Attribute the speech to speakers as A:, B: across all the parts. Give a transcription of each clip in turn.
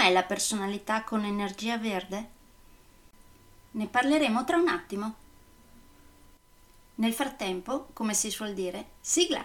A: Com'è la personalità con energia verde? Ne parleremo tra un attimo. Nel frattempo, come si suol dire, sigla!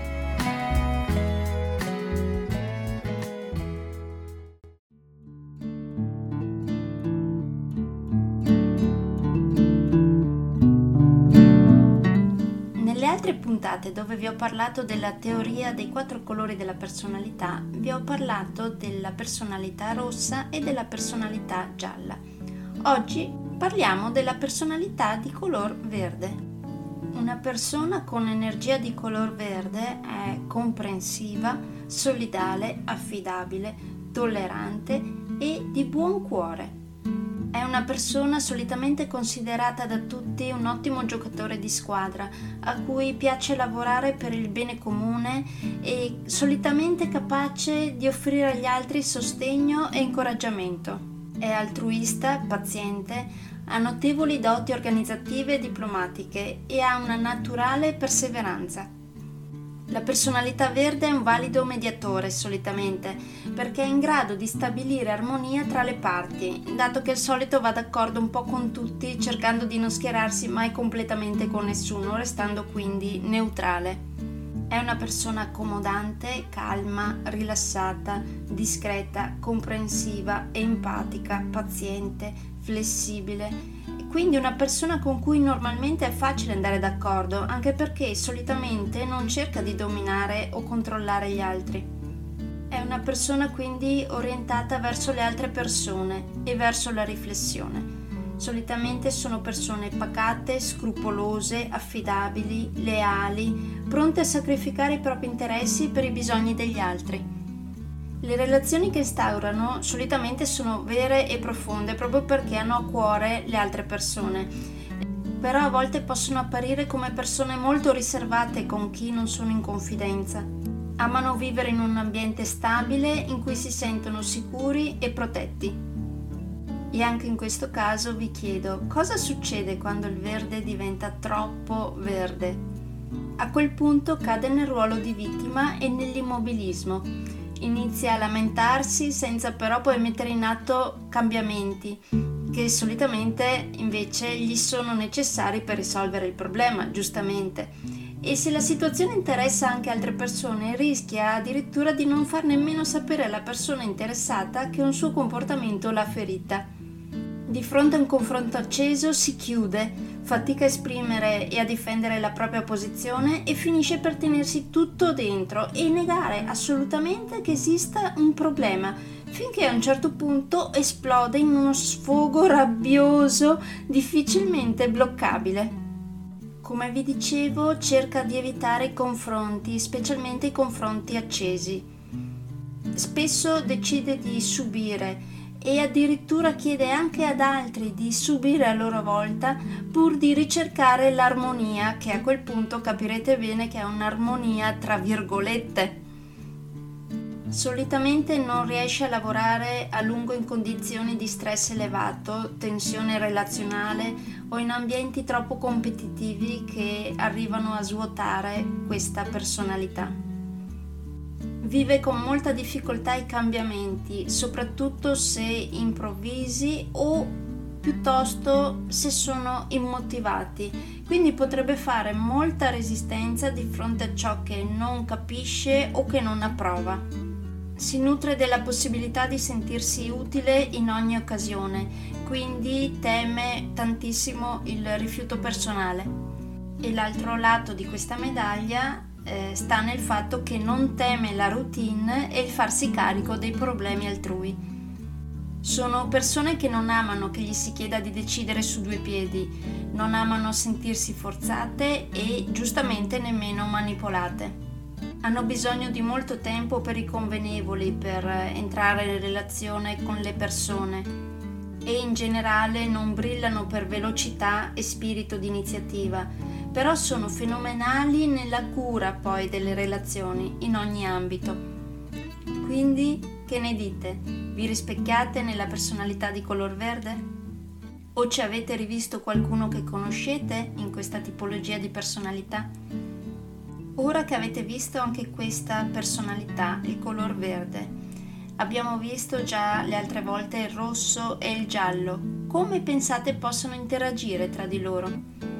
A: Puntate dove vi ho parlato della teoria dei quattro colori della personalità, vi ho parlato della personalità rossa e della personalità gialla. Oggi parliamo della personalità di color verde. Una persona con energia di color verde è comprensiva, solidale, affidabile, tollerante e di buon cuore. È una persona solitamente considerata da tutti un ottimo giocatore di squadra, a cui piace lavorare per il bene comune e solitamente capace di offrire agli altri sostegno e incoraggiamento. È altruista, paziente, ha notevoli doti organizzative e diplomatiche e ha una naturale perseveranza. La personalità verde è un valido mediatore solitamente perché è in grado di stabilire armonia tra le parti, dato che il solito va d'accordo un po' con tutti cercando di non schierarsi mai completamente con nessuno, restando quindi neutrale. È una persona accomodante, calma, rilassata, discreta, comprensiva, empatica, paziente, flessibile quindi una persona con cui normalmente è facile andare d'accordo, anche perché solitamente non cerca di dominare o controllare gli altri. È una persona quindi orientata verso le altre persone e verso la riflessione. Solitamente sono persone pacate, scrupolose, affidabili, leali, pronte a sacrificare i propri interessi per i bisogni degli altri. Le relazioni che instaurano solitamente sono vere e profonde proprio perché hanno a cuore le altre persone, però a volte possono apparire come persone molto riservate con chi non sono in confidenza. Amano vivere in un ambiente stabile in cui si sentono sicuri e protetti. E anche in questo caso vi chiedo cosa succede quando il verde diventa troppo verde. A quel punto cade nel ruolo di vittima e nell'immobilismo inizia a lamentarsi senza però poi mettere in atto cambiamenti che solitamente invece gli sono necessari per risolvere il problema, giustamente. E se la situazione interessa anche altre persone, rischia addirittura di non far nemmeno sapere alla persona interessata che un suo comportamento l'ha ferita. Di fronte a un confronto acceso si chiude, fatica a esprimere e a difendere la propria posizione e finisce per tenersi tutto dentro e negare assolutamente che esista un problema, finché a un certo punto esplode in uno sfogo rabbioso difficilmente bloccabile. Come vi dicevo, cerca di evitare i confronti, specialmente i confronti accesi. Spesso decide di subire e addirittura chiede anche ad altri di subire a loro volta pur di ricercare l'armonia, che a quel punto capirete bene che è un'armonia tra virgolette. Solitamente non riesce a lavorare a lungo in condizioni di stress elevato, tensione relazionale o in ambienti troppo competitivi che arrivano a svuotare questa personalità. Vive con molta difficoltà i cambiamenti, soprattutto se improvvisi o piuttosto se sono immotivati, quindi potrebbe fare molta resistenza di fronte a ciò che non capisce o che non approva. Si nutre della possibilità di sentirsi utile in ogni occasione, quindi teme tantissimo il rifiuto personale. E l'altro lato di questa medaglia eh, sta nel fatto che non teme la routine e il farsi carico dei problemi altrui. Sono persone che non amano che gli si chieda di decidere su due piedi, non amano sentirsi forzate e giustamente nemmeno manipolate hanno bisogno di molto tempo per i convenevoli, per entrare in relazione con le persone e in generale non brillano per velocità e spirito di iniziativa, però sono fenomenali nella cura poi delle relazioni in ogni ambito. Quindi, che ne dite? Vi rispecchiate nella personalità di color verde? O ci avete rivisto qualcuno che conoscete in questa tipologia di personalità? Ora che avete visto anche questa personalità, il color verde, abbiamo visto già le altre volte il rosso e il giallo, come pensate possono interagire tra di loro?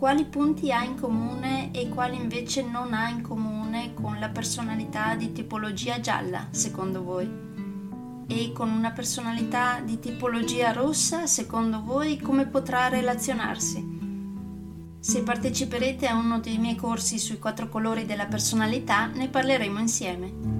A: Quali punti ha in comune e quali invece non ha in comune con la personalità di tipologia gialla, secondo voi? E con una personalità di tipologia rossa, secondo voi, come potrà relazionarsi? Se parteciperete a uno dei miei corsi sui quattro colori della personalità, ne parleremo insieme.